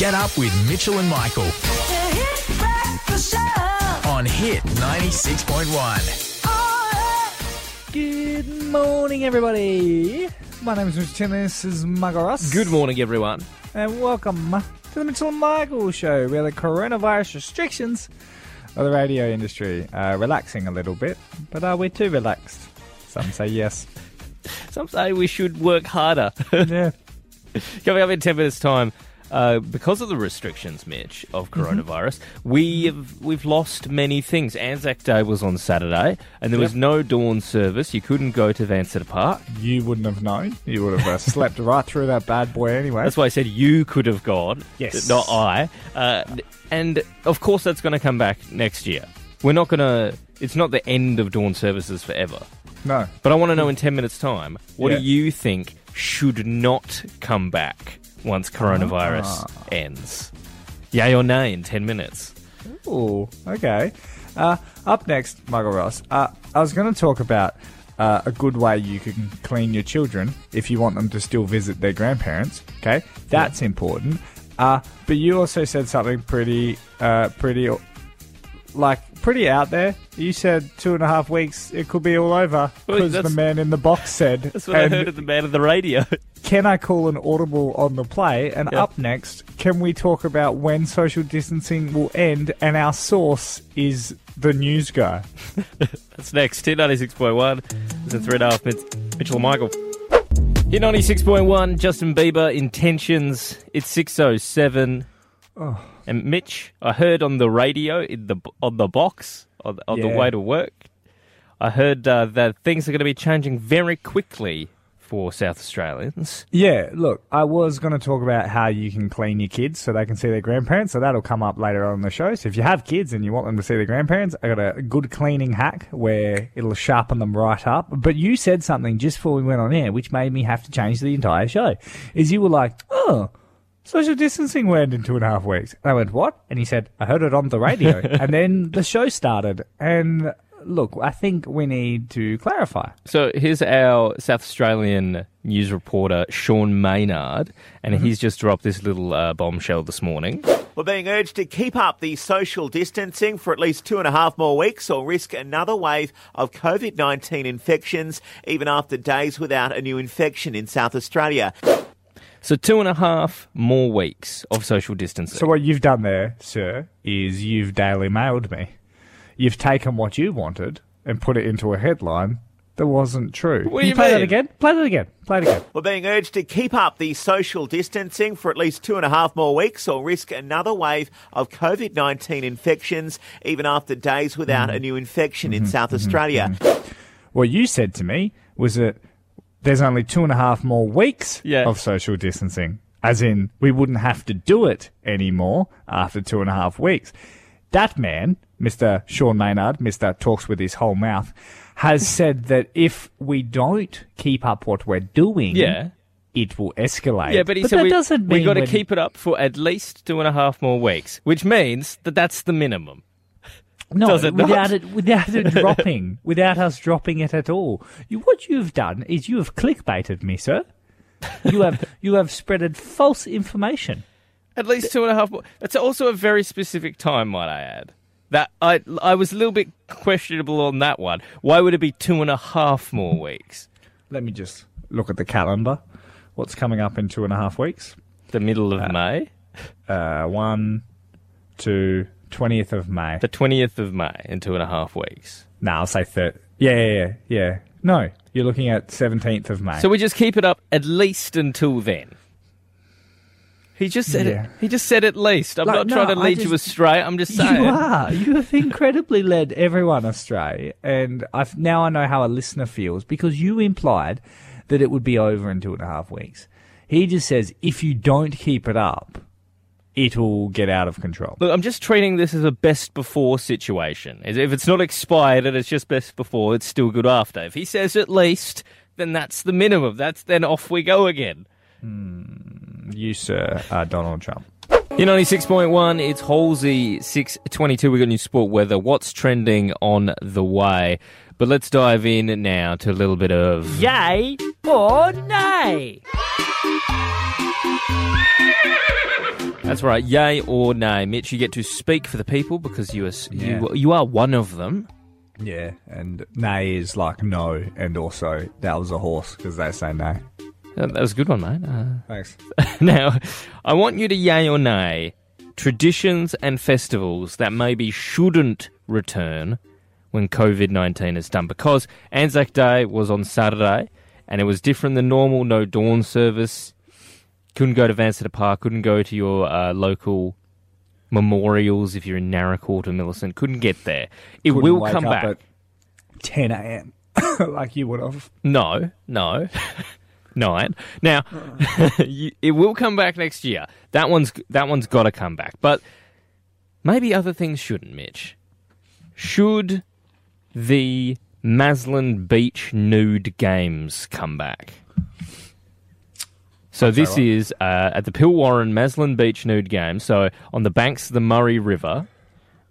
Get up with Mitchell and Michael on Hit 96.1. Good morning, everybody. My name is Mitch Tim. This is Michael Ross. Good morning, everyone. And welcome to the Mitchell and Michael Show, where the coronavirus restrictions of the radio industry are relaxing a little bit. But are we too relaxed? Some say yes. Some say we should work harder. yeah. Coming up in 10 minutes' time, uh, because of the restrictions, Mitch, of coronavirus, we've, we've lost many things. Anzac Day was on Saturday, and there was no dawn service. You couldn't go to Vansittart Park. You wouldn't have known. You would have uh, slept right through that bad boy anyway. That's why I said you could have gone, Yes. not I. Uh, and of course, that's going to come back next year. We're not going to. It's not the end of dawn services forever. no. But I want to know in 10 minutes' time, what Yeah. do you think should not come back once coronavirus Ah. ends? Yay or nay in 10 minutes? Ooh, okay. Uh, up next, Michael Ross. Uh, I was going to talk about uh, a good way you can clean your children if you want them to still visit their grandparents. Okay, that's important. Uh, but you also said something pretty, uh, pretty, like pretty out there. You said two and a half weeks. It could be all over Well, because the man in the box said. That's what I heard of the man of the radio. can I call an audible on the play? And Yeah. up next, can we talk about when social distancing will end? And our source is the news guy. That's next. Hit 96.1. It's in three and a half minutes. Mitchell and Michael. Hit 96.1. Justin Bieber. Intentions. It's 6.07. Oh. oh. And Mitch, I heard on the radio in the on the box on, on the way to work, I heard uh, that things are going to be changing very quickly for South Australians. Yeah, look, I was going to talk about how you can clean your kids so they can see their grandparents. So that'll come up later on in the show. So if you have kids and you want them to see their grandparents, I got a good cleaning hack where it'll sharpen them right up. But you said something just before we went on air, which made me have to change the entire show. Is you were like, oh. Social distancing went in two and a half weeks. And I went, what? And he said, I heard it on the radio. and then the show started. And look, I think we need to clarify. So here's our South Australian news reporter Sean Maynard, and he's just dropped this little uh, bombshell this morning. We're being urged to keep up the social distancing for at least two and a half more weeks or risk another wave of COVID 19 infections, even after days without a new infection in South Australia. So two and a half more weeks of social distancing. So what you've done there, sir, is you've Daily Mailed me. You've taken what you wanted and put it into a headline that wasn't true. What do Can you play that again? Play that again. Play it again. We're being urged to keep up the social distancing for at least two and a half more weeks or risk another wave of COVID 19 infections, even after days without mm. a new infection in mm-hmm. South mm-hmm. Australia. Mm-hmm. What you said to me was that there's only two and a half more weeks Yeah. of social distancing. As in, we wouldn't have to do it anymore after two and a half weeks. That man, Mr. Sean Maynard, Mr. Talks with his whole mouth, has said that if we don't keep up what we're doing, Yeah. it will escalate. yeah, but he said that we, doesn't we mean got to keep it up for at least two and a half more weeks, which means that that's the minimum. No, it not? without it, without it dropping, without us dropping it at all. You, what you've done is you have clickbaited me, sir. You have you have spreaded false information. At least two and a half more. That's also a very specific time, might I add. That I I was a little bit questionable on that one. Why would it be two and a half more weeks? Let me just look at the calendar. What's coming up in two and a half weeks? The middle of May, Uh, one, two, 20th of May. the twentieth of May, in two and a half weeks. No, I'll say third. Yeah, yeah, yeah, yeah. No, you're looking at 17th of May. So we just keep it up at least until then. He just said Yeah. it. He just said at least. I'm Like, not no, trying to lead you astray. I'm just saying. You are. You have incredibly led everyone astray, and I've now I know how a listener feels because you implied that it would be over in two and a half weeks. He just says if you don't keep it up, it'll get out of control. Look, I'm just treating this as a best before situation. If it's not expired and it's just best before, it's still good after. If he says at least, then that's the minimum. That's then off we go again. Hmm, you, sir, are Donald Trump. In 96.1, it's Halsey 622. We've got new sport weather. What's trending on the way? But let's dive in now to a little bit of. Yay or nay? That's right. Yay or nay, Mitch? You get to speak for the people because you are Yeah. you you are one of them. Yeah, and nay is like no, and also that was a horse because they say no. Uh, That was a good one, mate. Uh, Thanks. now, I want you to yay or nay traditions and festivals that maybe shouldn't return when COVID 19 is done. Because Anzac Day was on Saturday and it was different than normal, no dawn service. Couldn't go to Vansittart Park, couldn't go to your uh, local memorials if you're in Naracoorte or Millicent, couldn't get there. It Couldn't will come back. at 10 a.m. like you would have. No, no. Nine. Now, you, it will come back next year. That one's that one's got to come back. But maybe other things shouldn't, Mitch. Should the Maslin Beach Nude Games come back? So this is uh, at the Pillwarren Maslin Beach Nude game. So on the banks of the Murray River,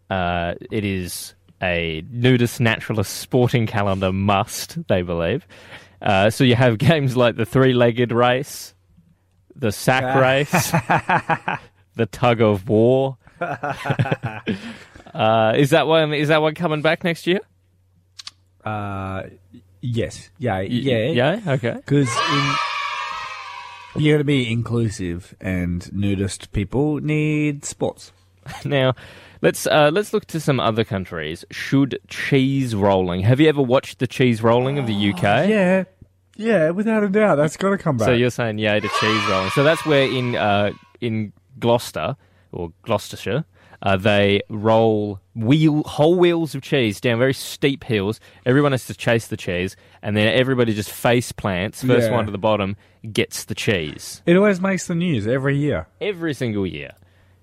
uh, it is a nudist naturalist sporting calendar must, they believe. Uh, so you have games like the three-legged race, the sack race, the tug of war. uh, is that one? Is that one coming back next year? Uh, yes. Yeah. Yeah. Yeah. Okay. Because in you got to be inclusive, and nudist people need sports. Now, let's uh, let's look to some other countries. Should cheese rolling? Have you ever watched the cheese rolling of the UK? Yeah. Yeah, without a doubt, that's got to come back. So you're saying yay to cheese rolling. So that's where in uh, in Gloucester or Gloucestershire, uh, they roll wheel whole wheels of cheese down very steep hills. Everyone has to chase the cheese, and then everybody just face plants. First Yeah. one to the bottom gets the cheese it always makes the news every year. every single year.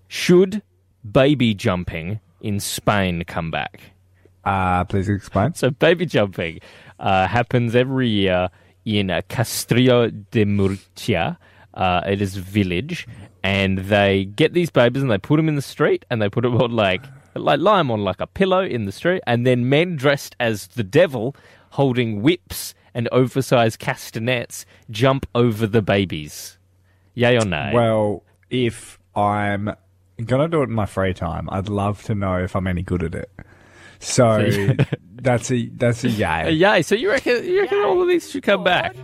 Should baby jumping in Spain come back? Uh, please explain. So baby jumping uh, happens every year in uh, Castrillo de Murcia. Uh, it is a village, and they get these babies and they put them in the street, and they put them on like like lie 'em on like a pillow in the street, and then men dressed as the devil, holding whips and oversized castanets, jump over the babies. Yay or nay? Well, if I'm gonna do it in my free time, I'd love to know if I'm any good at it. So that's a that's a yay. yay! So you reckon you reckon all of these should come back?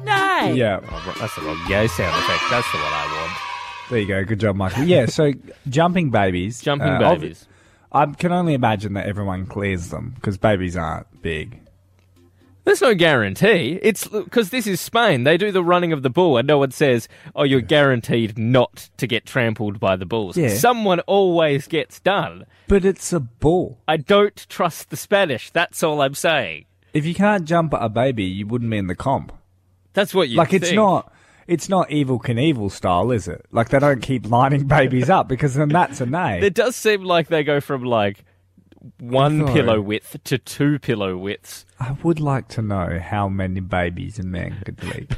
Yeah, Oh, that's the wrong yay sound effect. That's the one I want. There you go. Good job, Michael. Yeah, so jumping babies, Jumping uh, babies. I can only imagine that everyone clears them because babies aren't big. There's no guarantee. It's because this is Spain. They do the running of the bull, and no one says, "Oh, you're guaranteed not to get trampled by the bulls." Yeah. Someone always gets done. But it's a bull. I don't trust the Spanish. That's all I'm saying. If you can't jump a baby, you wouldn't be in the comp. That's what you like it's not it's not Evel Knievel style, is it? Like they don't keep lining babies up because then that's a nay. It does seem like they go from like one No. pillow width to two pillow widths I would like to know how many babies a man could leap.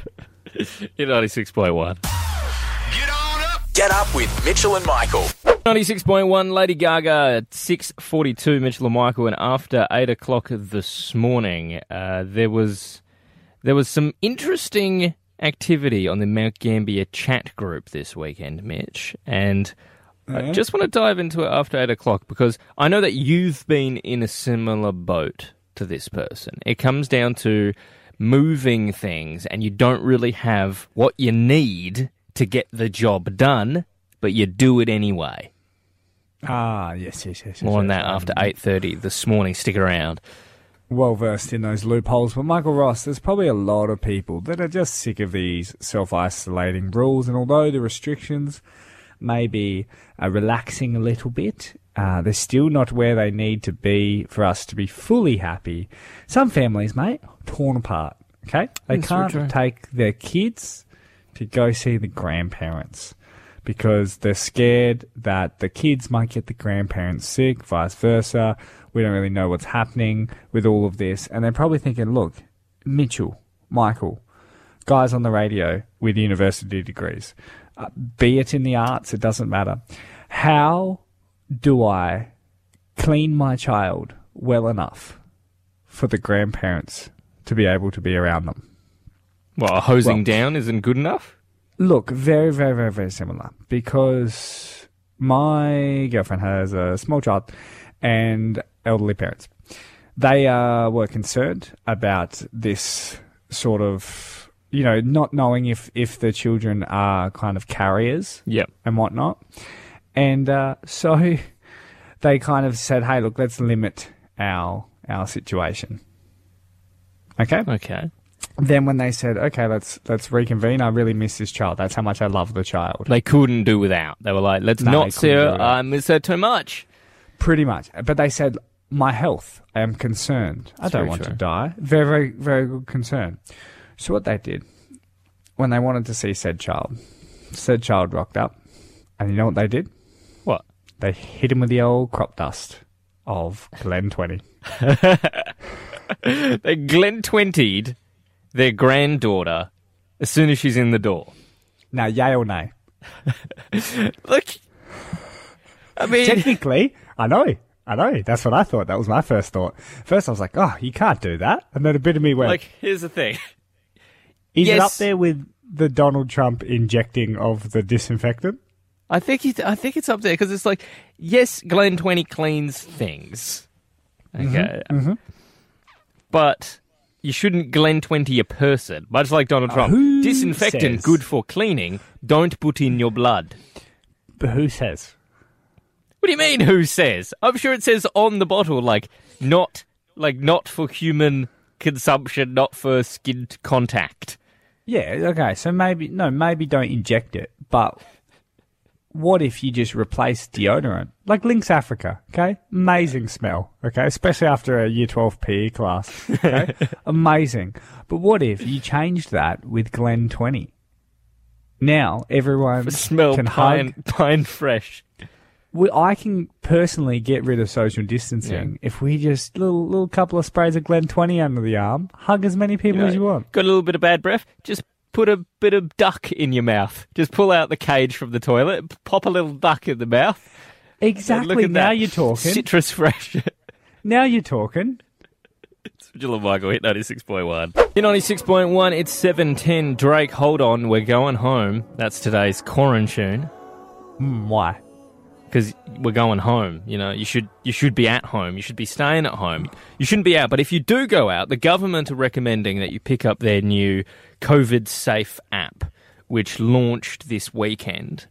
in ninety six point one. Get on up. Get up with Mitchell and Michael. 96.1 Lady Gaga at 6.42 Mitchell and Michael and after 8 o'clock this morning uh, there was there was some interesting activity on the Mount Gambier chat group this weekend Mitch and I just want to dive into it after 8 o'clock because I know that you've been in a similar boat to this person it comes down to moving things and you don't really have what you need to get the job done but you do it anyway ah, yes, yes, yes. more on yes, that yes. after 8.30 this morning. Stick around. Well versed in those loopholes. But Michael Ross, there's probably a lot of people that are just sick of these self isolating rules. And although the restrictions may be uh, relaxing a little bit, uh, they're still not where they need to be for us to be fully happy. Some families, mate, torn apart. Okay? They That's can't take their kids to go see the grandparents because they're scared that the kids might get the grandparents sick, vice versa. We don't really know what's happening with all of this. And they're probably thinking, look, Mitchell, Michael, guys on the radio with university degrees, uh, be it in the arts, it doesn't matter. How do I clean my child well enough for the grandparents to be able to be around them? Well, hosing Well- down isn't good enough. Look, very, very, very, very similar because my girlfriend has a small child and elderly parents. They uh, were concerned about this sort of, you know, not knowing if, if the children are kind of carriers Yep. and whatnot. And uh, so they kind of said, hey, look, let's limit our our situation. Okay? Okay. Then when they said, okay, let's let's reconvene, I really miss this child. That's how much I love the child. They couldn't do without. They were like, let's No, not they see couldn't her. I miss her too much. Pretty much. But they said, my health, I am concerned. I don't want true. to die. Very, very, very good concern. So what they did, when they wanted to see said child, said child rocked up, and you know what they did? What? They hit him with the old crop dust of Glen 20. They Glen 20'd their granddaughter as soon as she's in the door. Now, yay or nay? Look, I mean, Technically, I know. I know. That's what I thought. That was my first thought. First, I was like, oh, you can't do that. And then a bit of me went, like, here's the thing. is it up there with the Donald Trump injecting of the disinfectant? I think it, I think it's up there because it's like, yes, Glen 20 cleans things. Mm-hmm, okay. Mm-hmm. But you shouldn't Glen 20 a person, much like Donald uh, Trump. who Disinfectant, says? good for cleaning. Don't put in your blood. But who says? What do you mean? Who says? I'm sure it says on the bottle, like not, like not for human consumption, not for skin contact. Yeah, okay. So maybe, no, maybe don't inject it. But what if you just replace deodorant? Like Lynx Africa, okay? Amazing smell, okay? Especially after a year 12 PE class, okay? Amazing. But what if you changed that with Glen 20? Now everyone Smell can pine, hug. pine fresh. We, I can personally get rid of social distancing if we just little little couple of sprays of Glen 20 under the arm, hug as many people know, as you want. Got a little bit of bad breath? Just put a bit of duck in your mouth. Just pull out the cage from the toilet, pop a little duck in the mouth. Exactly. Look at now you're talking. Citrus fresh. now you're talking. Jill and Michael hit 96.1. In 96.1, it's 7.10. Drake, hold on, we're going home. That's today's quarantine. Mm, why? Because we're going home. You know, you should you should be at home. You should be staying at home. You shouldn't be out. But if you do go out, the government are recommending that you pick up their new COVID Safe app, which launched this weekend.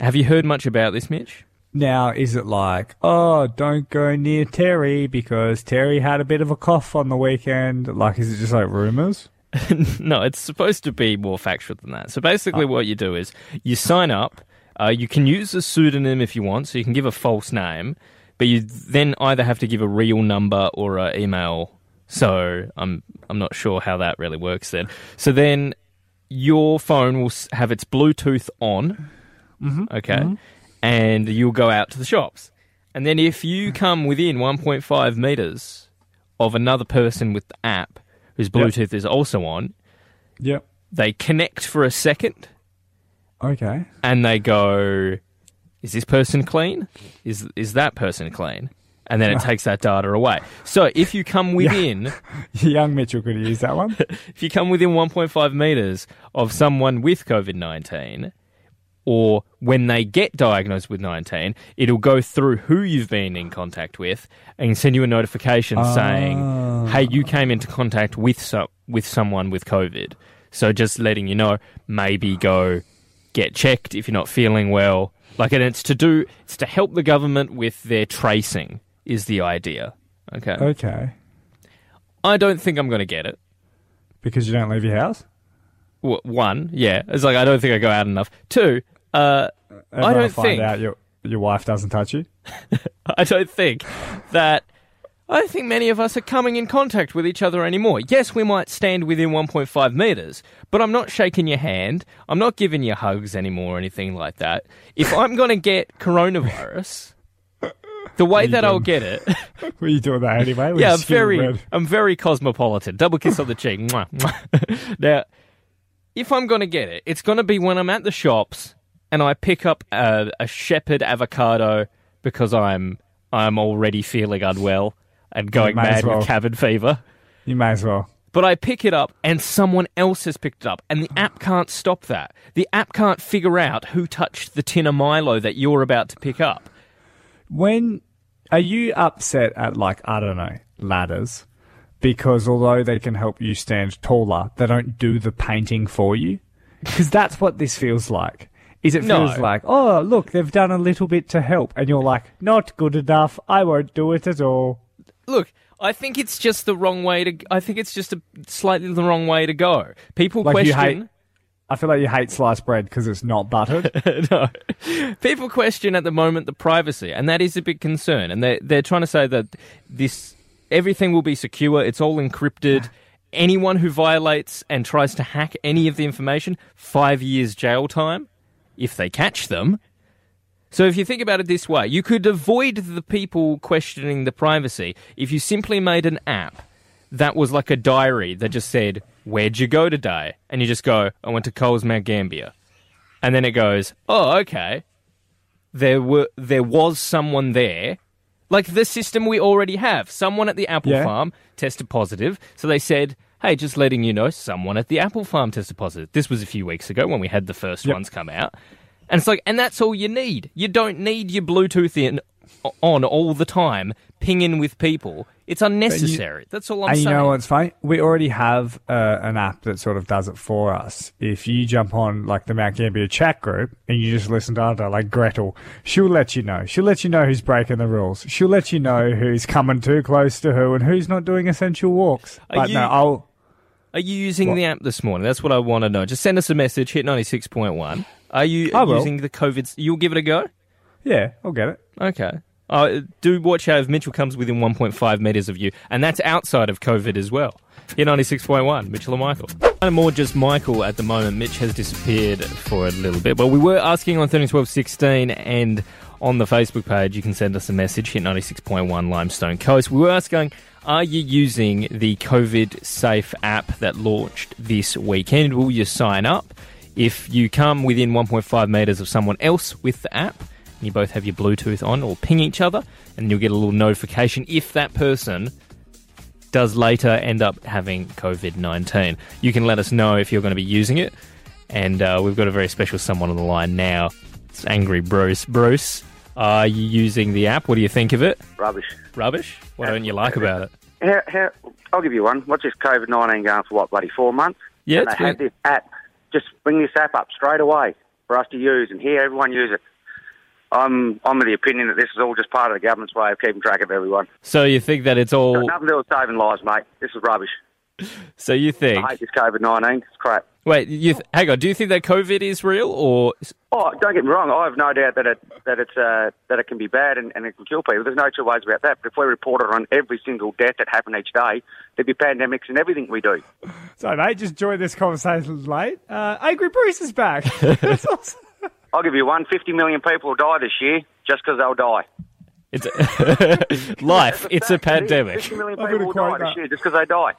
Have you heard much about this, Mitch? Now, is it like, oh, don't go near Terry because Terry had a bit of a cough on the weekend? Like, is it just like rumors? no, it's supposed to be more factual than that. So basically, oh. what you do is you sign up. Uh, you can use a pseudonym if you want, so you can give a false name, but you then either have to give a real number or an email. So I'm I'm not sure how that really works then. So then your phone will have its Bluetooth on, mm-hmm. okay, mm-hmm. and you'll go out to the shops, and then if you mm. come within 1.5 meters of another person with the app whose Bluetooth is also on, Yep. they connect for a second Okay. and they go, "Is this person clean? Is is that person clean?" And then it takes that data away. So if you come within, Young Mitchell could use that one. if you come within 1.5 meters of someone with COVID 19, or when they get diagnosed with 19, it'll go through who you've been in contact with and send you a notification saying, ah. "Hey, you came into contact with so- with someone with COVID." So just letting you know, maybe go get checked if you're not feeling well. Like, and it's to do, it's to help the government with their tracing. Is the idea? Okay. okay. I don't think I'm going to get it. Because you don't leave your house? W- one, yeah, it's like I don't think I go out enough. Two, uh, Everyone don't find think- out your, your wife doesn't touch you? I don't think that. I don't think many of us are coming in contact with each other anymore. Yes, we might stand within 1.5 meters, but I'm not shaking your hand. I'm not giving you hugs anymore or anything like that. If I'm going to get coronavirus, the way that I'll get it, Were you doing that anyway? With yeah, I'm very, red? I'm very cosmopolitan. Double kiss on the cheek. Mwah, mwah. now, if I'm going to get it, it's going to be when I'm at the shops and I pick up a, a Shepard avocado because I'm I'm already feeling unwell and going mad well. with cabin fever. You may as well. but I pick it up and someone else has picked it up, and the app can't stop that. The app can't figure out who touched the tin of Milo that you're about to pick up. When are you upset at like I don't know ladders because although they can help you stand taller, they don't do the painting for you? Because that's what this feels like. Is it No. feels like oh look they've done a little bit to help, and you're like not good enough. I won't do it at all. Look, I think it's just the wrong way to. I think it's just a slightly the wrong way to go. People Like you question. hate. I feel like you hate sliced bread because it's not buttered. no. People question at the moment the privacy, and that is a big concern. And they're, they're trying to say that this everything will be secure, it's all encrypted. Anyone who violates and tries to hack any of the information, five years jail time if they catch them. So if you think about it this way, you could avoid the people questioning the privacy if you simply made an app that was like a diary that just said, Where'd you go today? And you just go, I went to Coles Mount Gambier. And then it goes, Oh, okay. There were there was someone there. Like the system we already have. Someone at the apple Yeah. farm tested positive. So they said, Hey, just letting you know, someone at the apple farm tested positive. This was a few weeks ago when we had the first Yep. ones come out. And it's like, and that's all you need. You don't need your Bluetooth in on all the time, pinging with people. It's unnecessary. that's all I'm and you saying. know what's funny? We already have uh, an app that sort of does it for us. If you jump on like the Mount Gambier chat group and you just listen to other like Gretel, she'll let you know. She'll let you know who's breaking the rules. She'll let you know who's coming too close to who and who's not doing essential walks. But you- no, I'll. Are you using What? the app this morning? That's what I want to know. Just send us a message, hit 96.1. Are you I will. using the COVID? You'll give it a go? Yeah, I'll get it. Okay. Uh, do watch out if Mitchell comes within 1.5 metres of you, and that's outside of COVID as well. Hit 96.1, Mitchell and Michael. Kind of more just Michael at the moment. Mitch has disappeared for a little bit. But we were asking on 131216 and on the Facebook page, you can send us a message, hit 96.1 Limestone Coast. We were asking, are you using the COVID Safe app that launched this weekend? Will you sign up? If you come within 1.5 metres of someone else with the app, you both have your Bluetooth on or ping each other, and you'll get a little notification if that person does later end up having COVID 19. You can let us know if you're going to be using it. And uh, we've got a very special someone on the line now. It's Angry Bruce. Bruce, are you using the app? What do you think of it? Rubbish. Rubbish? What don't you like about it? How, how, I'll give you one. What's this COVID 19 going for what, bloody four months? Yeah, and it's they have this app. Just bring this app up straight away for us to use and hear everyone use it. I'm, I'm of the opinion that this is all just part of the government's way of keeping track of everyone. So you think that it's all. nothing to do with saving lives, mate. This is rubbish. So you think. I hate this COVID 19. It's crap. Wait, you th- hang on. Do you think that COVID is real or. Oh, don't get me wrong. I have no doubt that it that it's uh, that it can be bad and, and it can kill people. There's no two ways about that. But if we reported on every single death that happened each day, there'd be pandemics in everything we do. So, mate, just joined this conversation late. Uh, Angry Bruce is back. That's awesome. I'll give you one. 50 million people will die this year just because they'll die. It's life. It's a pandemic. 50 million people will die quote this year just because they die.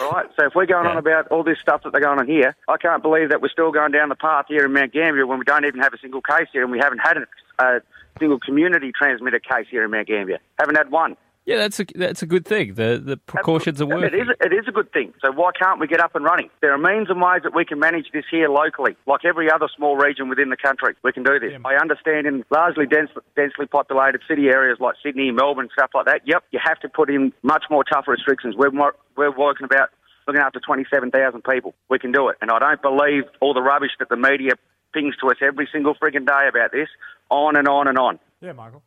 All right? So if we're going on about all this stuff that they're going on here, I can't believe that we're still going down the path here in Mount Gambier when we don't even have a single case here and we haven't had a, a single community transmitted case here in Mount Gambier. Haven't had one. Yeah, that's a that's a good thing. The the precautions are working. It is, it is a good thing. So why can't we get up and running? There are means and ways that we can manage this here locally, like every other small region within the country. We can do this. I understand in largely dense, densely populated city areas like Sydney, Melbourne, stuff like that. Yep, you have to put in much more tougher restrictions. We're more, we're working about looking after 27,000 people. We can do it. And I don't believe all the rubbish that the media pings to us every single frigging day about this, on and on and on. Yeah, Michael.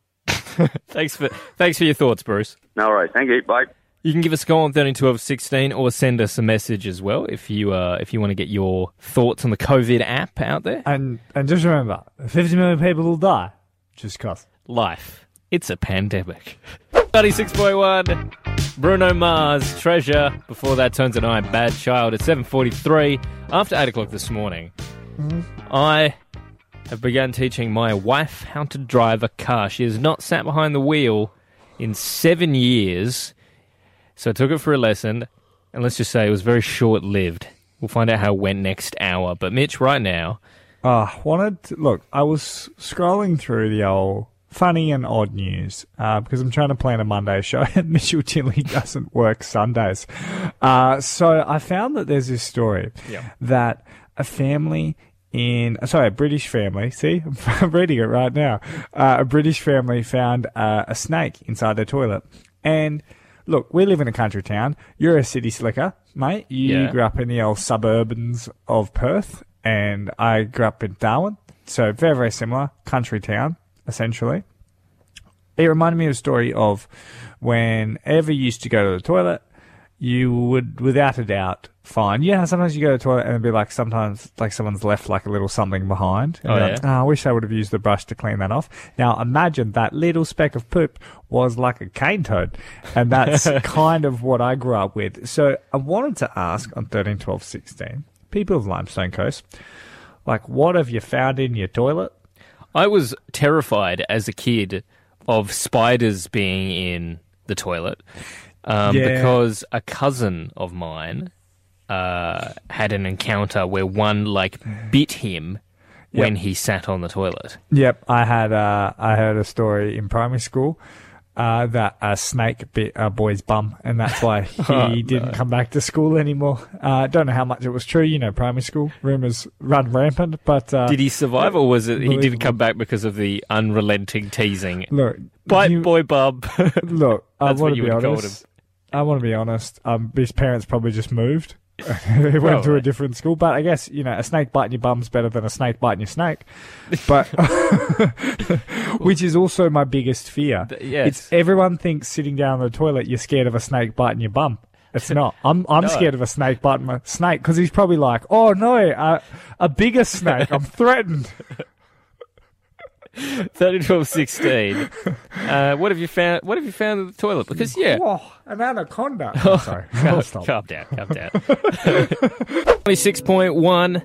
Thanks for thanks for your thoughts, Bruce. No worries. Thank you. Bye. You can give us a call on thirteen twelve sixteen or send us a message as well if you uh, if you want to get your thoughts on the COVID app out there. And, and just remember 50 million people will die just because. Life. It's a pandemic. 36.1 Bruno Mars, Treasure. Before that, Tones and I, Bad Child at 7.43. After 8 o'clock this morning, I have begun teaching my wife how to drive a car. She has not sat behind the wheel in seven years. So I took her for a lesson, and let's just say it was very short lived. We'll find out how it went next hour. But Mitch, right now, Uh, wanted to, look, I was scrolling through the old funny and odd news uh, because I'm trying to plan a Monday show and Mitchell Tinley doesn't work Sundays. Uh, so I found that there's this story Yeah. that a family in sorry a British family see? I'm reading it right now. Uh, a British family found uh, a snake inside their toilet. And look we live in a country town. You're a city slicker mate. You Yeah. grew up in the old suburbans of Perth and I grew up in Darwin. So very very similar country town essentially. It reminded me of a story of whenever you used to go to the toilet, you would, without a doubt, find. Yeah, sometimes you go to the toilet and it'd be like sometimes like someone's left like a little something behind. Oh, and Oh, like, yeah? "Oh, I wish I would have used the brush to clean that off. Now imagine that little speck of poop was like a cane toad, and that's kind of what I grew up with. So I wanted to ask on 13, 12, 16, people of Limestone Coast, like, what have you found in your toilet? I was terrified as a kid of spiders being in the toilet um, Yeah. because a cousin of mine uh, had an encounter where one like bit him when he sat on the toilet. Yep, I had uh, I heard a story in primary school uh, that a snake bit a boy's bum, and that's why he Oh, didn't come back to school anymore. Uh, don't know how much it was true. You know, primary school rumors run rampant, but uh, Did he survive, or was it he didn't come back because of the unrelenting teasing? look? Bite you- boy bub. Look, I That's what want you to be honest. I want to be honest. Um, his parents probably just moved. they went to a different school, but I guess you know a snake biting your bum's better than a snake biting your snake. But which is also my biggest fear. Th- yes. It's everyone thinks sitting down in the toilet you're scared of a snake biting your bum. It's not. I'm I'm No. scared of a snake biting my snake because he's probably like, oh no, a, a bigger snake. I'm threatened. 30, 12, 16. Uh, what have you found? What have you found in the toilet? Because yeah, Whoa, an anaconda. Oh, sorry. I'll stop. calm down, calm down. Twenty-six point one.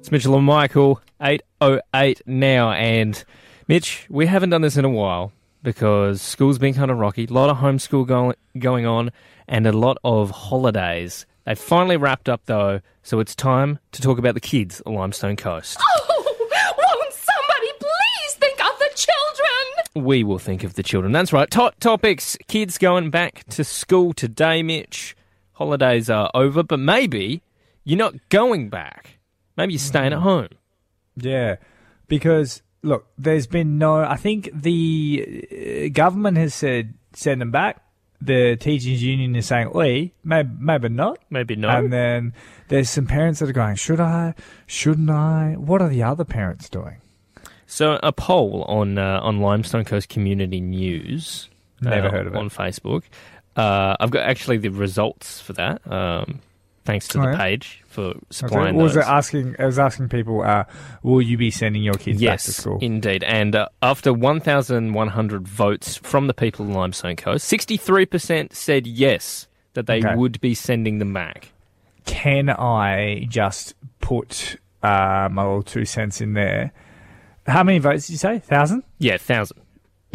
It's Mitchell and Michael. Eight oh eight now, and Mitch, we haven't done this in a while because school's been kind of rocky. A lot of homeschool going going on, and a lot of holidays. They finally wrapped up though, so it's time to talk about the kids of Limestone Coast. Won't somebody please think of the children? We will think of the children. That's right. Tot topics. Kids going back to school today, Mitch. Holidays are over, but maybe you're not going back. Maybe you're staying at home. Yeah, because look, there's been no. I think the uh, government has said send them back. The teachers union is saying, "Oi, maybe, maybe not." Maybe not." And then there's some parents that are going, "Should I? Shouldn't I?" What are the other parents doing? So a poll on uh, on Limestone Coast Community News. Never uh, heard of it. on Facebook. Uh, I've got actually the results for that. Um, thanks to Oh, the yeah? page for Was it, supplying was those. it asking? I was asking people, uh, "Will you be sending your kids back to school?" indeed. And uh, after 1,100 votes from the people of Limestone Coast, 63% said yes, that they Okay. would be sending them back. Can I just put uh, my little two cents in there? How many votes did you say? Thousand. Yeah, 1,000.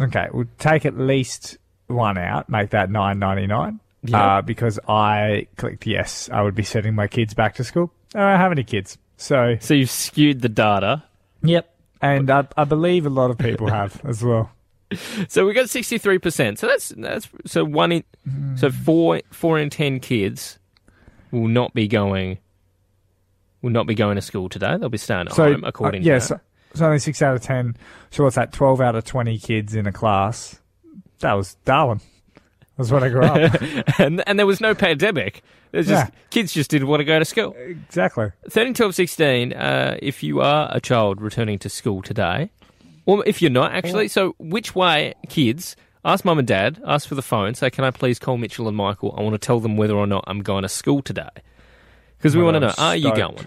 Okay, we'll take at least one out, make that nine ninety nine. Yeah. Uh, because I clicked yes, I would be sending my kids back to school. I don't have any kids, so So you've skewed the data. yep. And I, I believe a lot of people have as well. So we got 63%. So that's that's so one in so four four in 10 kids will not be going will not be going to school today. They'll be staying at So home according uh, yeah, to that. so only six out of ten. So what's that? Twelve out of twenty kids in a class. That was Darwin. That's when I grew up. and and there was no pandemic. There's just Yeah. kids just didn't want to go to school. exactly. 13, 12, 16, uh, if you are a child returning to school today, or if you're not actually, so which way, kids, ask mum and dad, ask for the phone, say, can I please call Mitchell and Michael? I want to tell them whether or not I'm going to school today. Because we want to know, I'm are you going?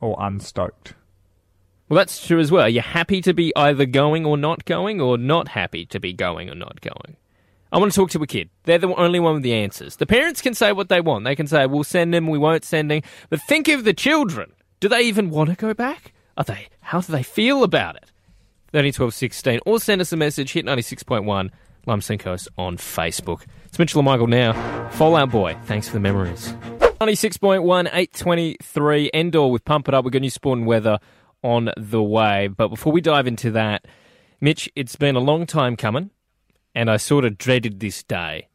Or unstoked. Well, that's true as well. Are you happy to be either going or not going, or not happy to be going or not going? I want to talk to a kid. They're the only one with the answers. The parents can say what they want. They can say, we'll send them, we won't send them. But think of the children. Do they even want to go back? Are they? How do they feel about it? 30, 12, 16. Or send us a message, hit 96.1 Limestone Coast on Facebook. It's Mitchell and Michael now. Fall Out Boy, thanks for the memories. 96.1, 823, Endor with Pump It Up. We've got new sport and weather on the way. But before we dive into that, Mitch, it's been a long time coming, and I sort of dreaded this day.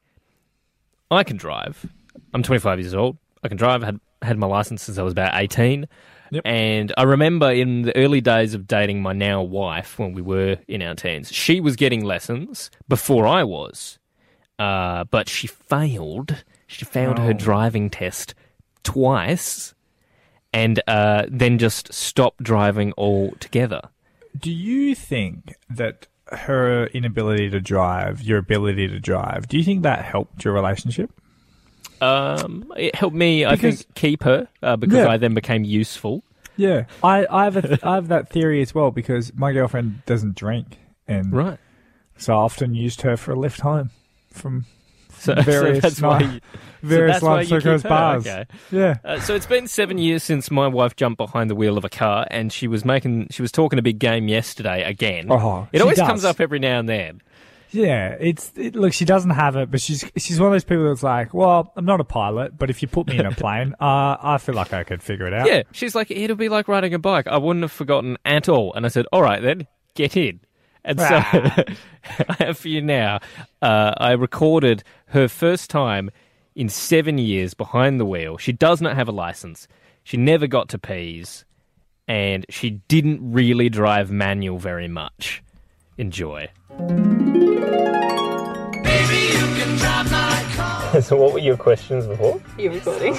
I can drive. I'm 25 years old. I can drive. I had had my license since I was about 18. Yep. And I remember in the early days of dating my now wife, when we were in our teens, she was getting lessons before I was. Uh, but she failed. She failed her Oh. driving test twice and uh, then just stop driving altogether. Do you think that her inability to drive, your ability to drive, do you think that helped your relationship? Um, it helped me, I think, keep her uh, because Yeah. I then became useful. Yeah, I, I have a, I have that theory as well because my girlfriend doesn't drink, and Right. so I often used her for a lift home from So, various so that's why you, various that's why you keep Circus her, bars. okay. Yeah, Uh, so it's been seven years since my wife jumped behind the wheel of a car, and she was making, she was talking a big game yesterday again. Oh, it always does. comes up every now and then. yeah. It's it, look, she doesn't have it, but she's she's one of those people that's like, well, I'm not a pilot, but if you put me in a plane, uh, I feel like I could figure it out. Yeah, she's like, it'll be like riding a bike. I wouldn't have forgotten at all. And I said, all right then, get in. And so. I have for you now. Uh, I recorded her first time in seven years behind the wheel. She does not have a license. She never got to P's, and she didn't really drive manual very much. Enjoy. so, what were your questions before? You're recording.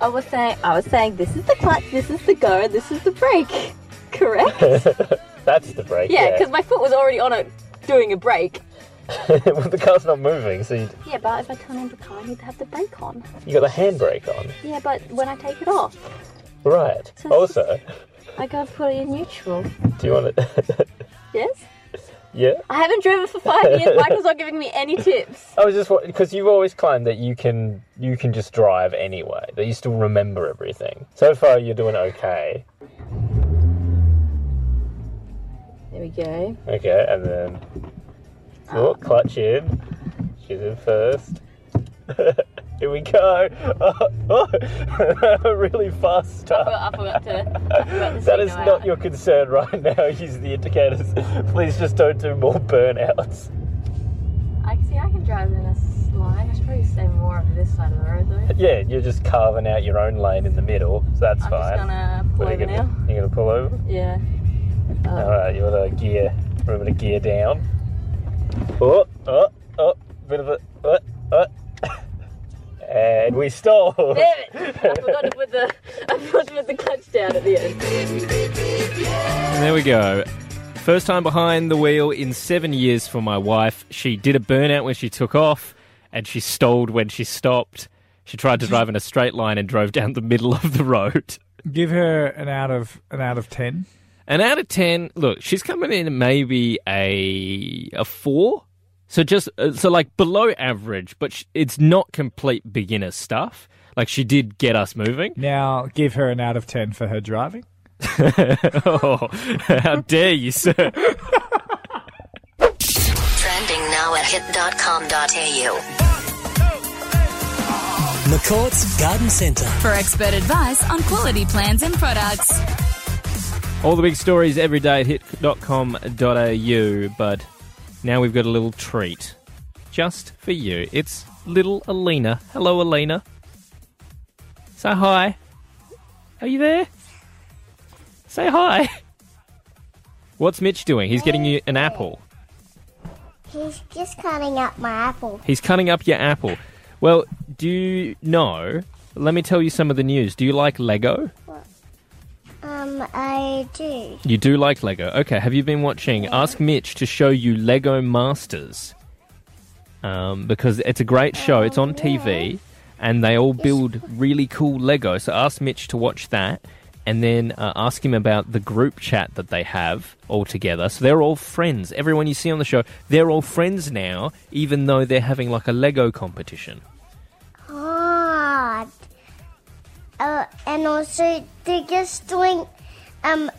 I was saying, I was saying, this is the clutch, this is the go, this is the brake. Correct? That's the brake. Yeah, because my foot was already on it doing a brake. well, the car's not moving, so you, Yeah, but if I turn on the car, I need to have the brake on. you got the handbrake on. Yeah, but when I take it off, Right. Also, I gotta put it in neutral. do you want it? Yes? yeah. I haven't driven for five years. Michael's not giving me any tips. I was just because you've always claimed that you can you can just drive anyway. That you still remember everything. So far, you're doing okay. There we go. Okay, and then oh, clutch in. She's in first. Here we go. Oh, oh, really fast start. I forgot to. I forgot to That is not out. your concern right now. Use the indicators. Please just don't do more burnouts. I see. I can drive in this line. I should probably stay more on this side of the road though. Yeah, you're just carving out your own lane in the middle, so that's I'm fine. just gonna pull What, over you're gonna, now. You're gonna pull over. Yeah. All right, you want to gear, remember to gear down. Oh, oh, oh, bit of a, oh, oh. and we stole. Damn it! I forgot to put the I forgot to put the clutch down at the end. And there we go. First time behind the wheel in seven years for my wife. She did a burnout when she took off, and she stalled when she stopped. She tried to drive in a straight line and drove down the middle of the road. Give her an out of an out of ten. And out of ten, look, she's coming in maybe a a four. So just uh, so like below average, but it's not complete beginner stuff. Like she did get us moving. Now give her an out of ten for her driving. oh, how dare you, sir? Trending now at hit.com.au. McCourt's Garden Centre. For expert advice on quality plants and products. All the big stories every day at hit.com.au, but now we've got a little treat just for you. It's little Alina. Hello, Alina. Say hi. Are you there? Say hi. What's Mitch doing? He's getting you an apple. He's just cutting up my apple. He's cutting up your apple. Well, do you know? Let me tell you some of the news. Do you like Lego? I do. You do like Lego. Okay, have you been watching Ask Mitch to show you Lego Masters? Um, because it's a great show. It's on TV, and they all build really cool Lego. So ask Mitch to watch that, and then uh, ask him about the group chat that they have all together. So they're all friends. Everyone you see on the show, they're all friends now, even though they're having like a Lego competition. Uh, and also they're just doing um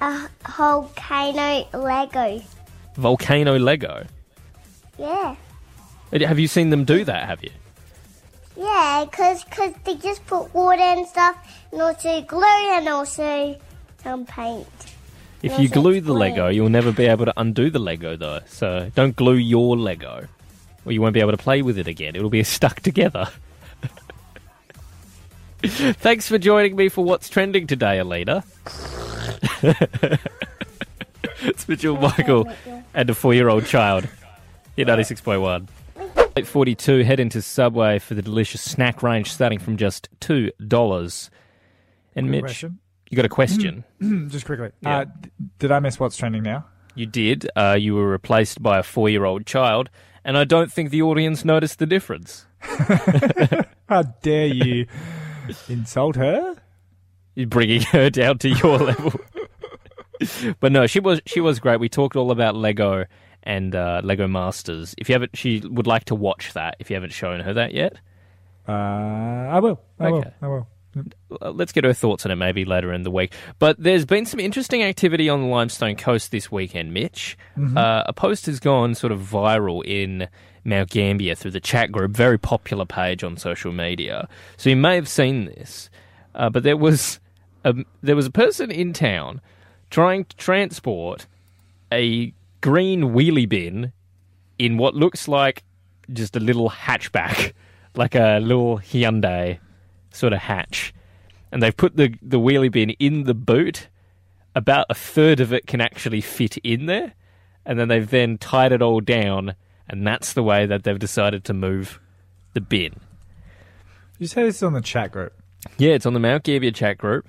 a volcano Lego. Volcano Lego. Yeah. Have you seen them do that? Have you? Yeah, because cause they just put water and stuff, and also glue, and also some paint. If you glue the. Lego, you'll never be able to undo the Lego, though. So don't glue your Lego, or you won't be able to play with it again. It'll be stuck together. Thanks for joining me for what's trending today, Alina. it's Mitchell Michael and a four-year-old child. Hit ninety-six point one. Eight forty-two. Head into Subway for the delicious snack range, starting from just two dollars. And Good Mitch, question. you got a question? Just quickly. Yeah. Uh, did I miss what's trending now? You did. Uh, you were replaced by a four-year-old child, and I don't think the audience noticed the difference. How dare you insult her? You're bringing her down to your level. but no, she was she was great. We talked all about Lego and uh, Lego Masters. If you haven't, she would like to watch that. If you haven't shown her that yet, Uh, I will. I Okay. will. I will. Let's get her thoughts on it maybe later in the week. But there's been some interesting activity on the Limestone Coast this weekend, Mitch. Uh, a post has gone sort of viral in Mount Gambier through the chat group, very popular page on social media. So you may have seen this, uh, but there was a, there was a person in town trying to transport a green wheelie bin in what looks like just a little hatchback, like a little Hyundai sort of hatch. And they've put the, the wheelie bin in the boot. About a third of it can actually fit in there. And then they've then tied it all down. And that's the way that they've decided to move the bin. You say this is on the chat group. Yeah, it's on the Mount Gambier chat group.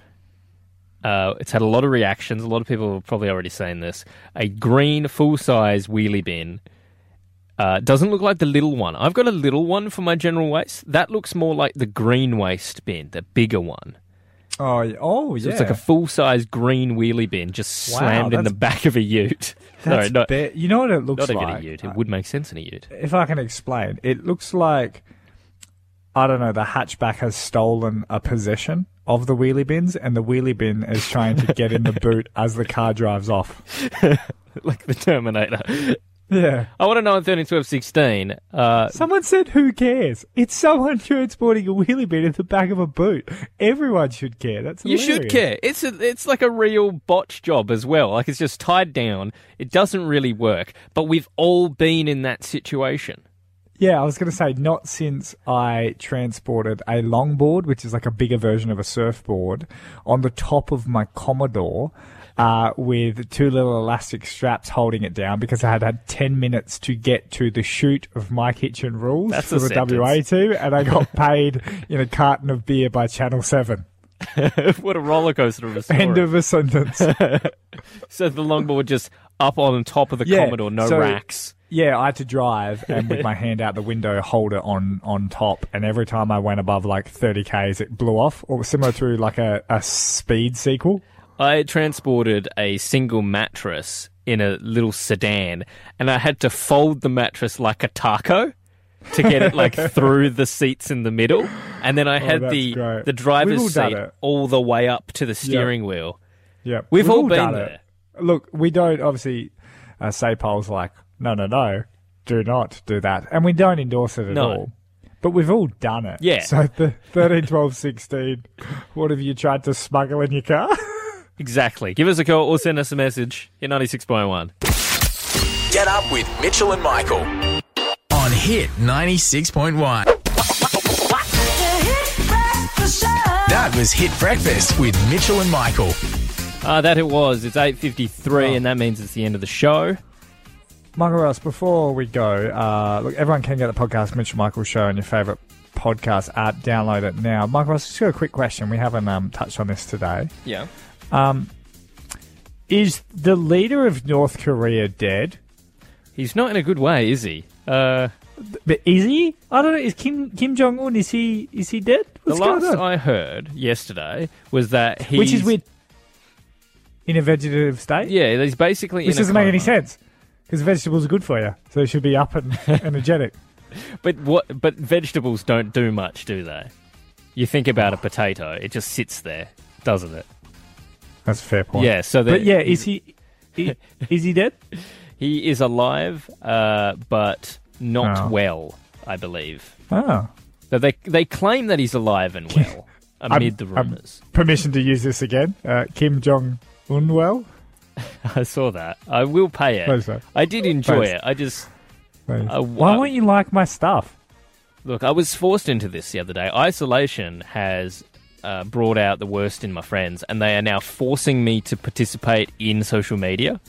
Uh, it's had a lot of reactions. A lot of people have probably already seen this. A green full size wheelie bin. Uh, doesn't look like the little one. I've got a little one for my general waste. That looks more like the green waste bin, the bigger one. Oh, oh So yeah. it's like a full size green wheelie bin just Wow, slammed in the back of a ute. That's Sorry, not, ba- you know what it looks not even like? a ute. It would make sense in a ute. If I can explain, it looks like I don't know. The hatchback has stolen a possession of the wheelie bins, and the wheelie bin is trying to get in the boot as the car drives off. like the Terminator. Yeah. I want to know on 13, 12, 16. Uh, Someone said, "Who cares?" It's someone transporting a wheelie bin in the back of a boot. Everyone should care. That's You should care. It's a, it's like a real botch job as well. Like it's just tied down. It doesn't really work. But we've all been in that situation. Yeah, I was going to say not since I transported a longboard, which is like a bigger version of a surfboard, on the top of my Commodore. Uh, with two little elastic straps holding it down because I had had 10 minutes to get to the shoot of My Kitchen Rules That's for a the sentence. WA team, and I got paid in a carton of beer by Channel 7. what a roller coaster of a story. End of a sentence. so the longboard just up on top of the Yeah, Commodore, no so- racks. Yeah, I had to drive and with my hand out the window hold it on on top and every time I went above like 30 k's it blew off or similar to like a, a speed sequel. I transported a single mattress in a little sedan, and I had to fold the mattress like a taco to get it like through the seats in the middle, and then I Oh, had that's the great. the driver's all seat all the way up to the steering wheel. Yeah. We've all been done there. it. Look, we don't obviously uh, say polls like no no no do not do that and we don't endorse it at No. all. But we've all done it. Yeah. So the 13, 12, 16, what have you tried to smuggle in your car? Exactly. Give us a call or send us a message. Hit ninety six point one. Get up with Mitchell and Michael. On Hit 96.1. That was Hit Breakfast with Mitchell and Michael. Uh, that it was. It's eight fifty three, Oh. and that means it's the end of the show. Michael Ross, before we go, uh, look, everyone can get the podcast Mitchell Michael Show on your favourite podcast app. Download it now. Michael Ross, just got a quick question. We haven't um, touched on this today. Yeah. Um, is the leader of North Korea dead? He's not in a good way, is he? Uh, But is he? I don't know. Is Kim Kim Jong Un? Is he? Is he dead? the What's going last? I heard yesterday was that he, Which is weird. In a vegetative state. Yeah, he's basically. Which in doesn't make any sense because vegetables are good for you, so they should be up and energetic. But what? But vegetables don't do much, do they? You think about a potato; it just sits there, doesn't it? That's a fair point. Yeah. So, But yeah, is he? i- Is he dead? He is alive, uh, but not Oh. well. I believe. Oh. So they they claim that he's alive and well amid the I'm- I'm- rumors. permission to use this again. Uh, Kim Jong Un well. I saw that. I will pay it. Please. I did enjoy Please. it. I just. Uh, Why wha- won't you like my stuff? look. I was forced into this the other day. Isolation has uh, brought out the worst in my friends, and they are now forcing me to participate in social media.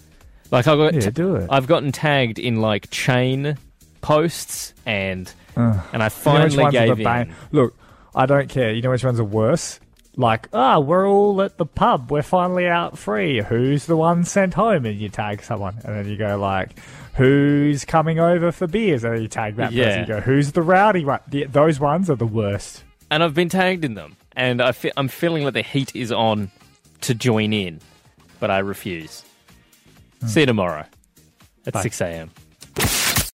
Like I got, Yeah, do it. I've gotten tagged in like chain posts, and Ugh. and I You know finally gave in. Look, I don't care. You know which ones are worse? Like, ah, we're all at the pub. We're finally out free. Who's the one sent home? And you tag someone, and then you go like, who's coming over for beers? And then you tag that Yeah. person. You go, who's the rowdy one? The, those ones are the worst. and I've been tagged in them, and I fe- I'm feeling that the heat is on to join in, but I refuse. Hmm. See you tomorrow at Bye. 6 a.m.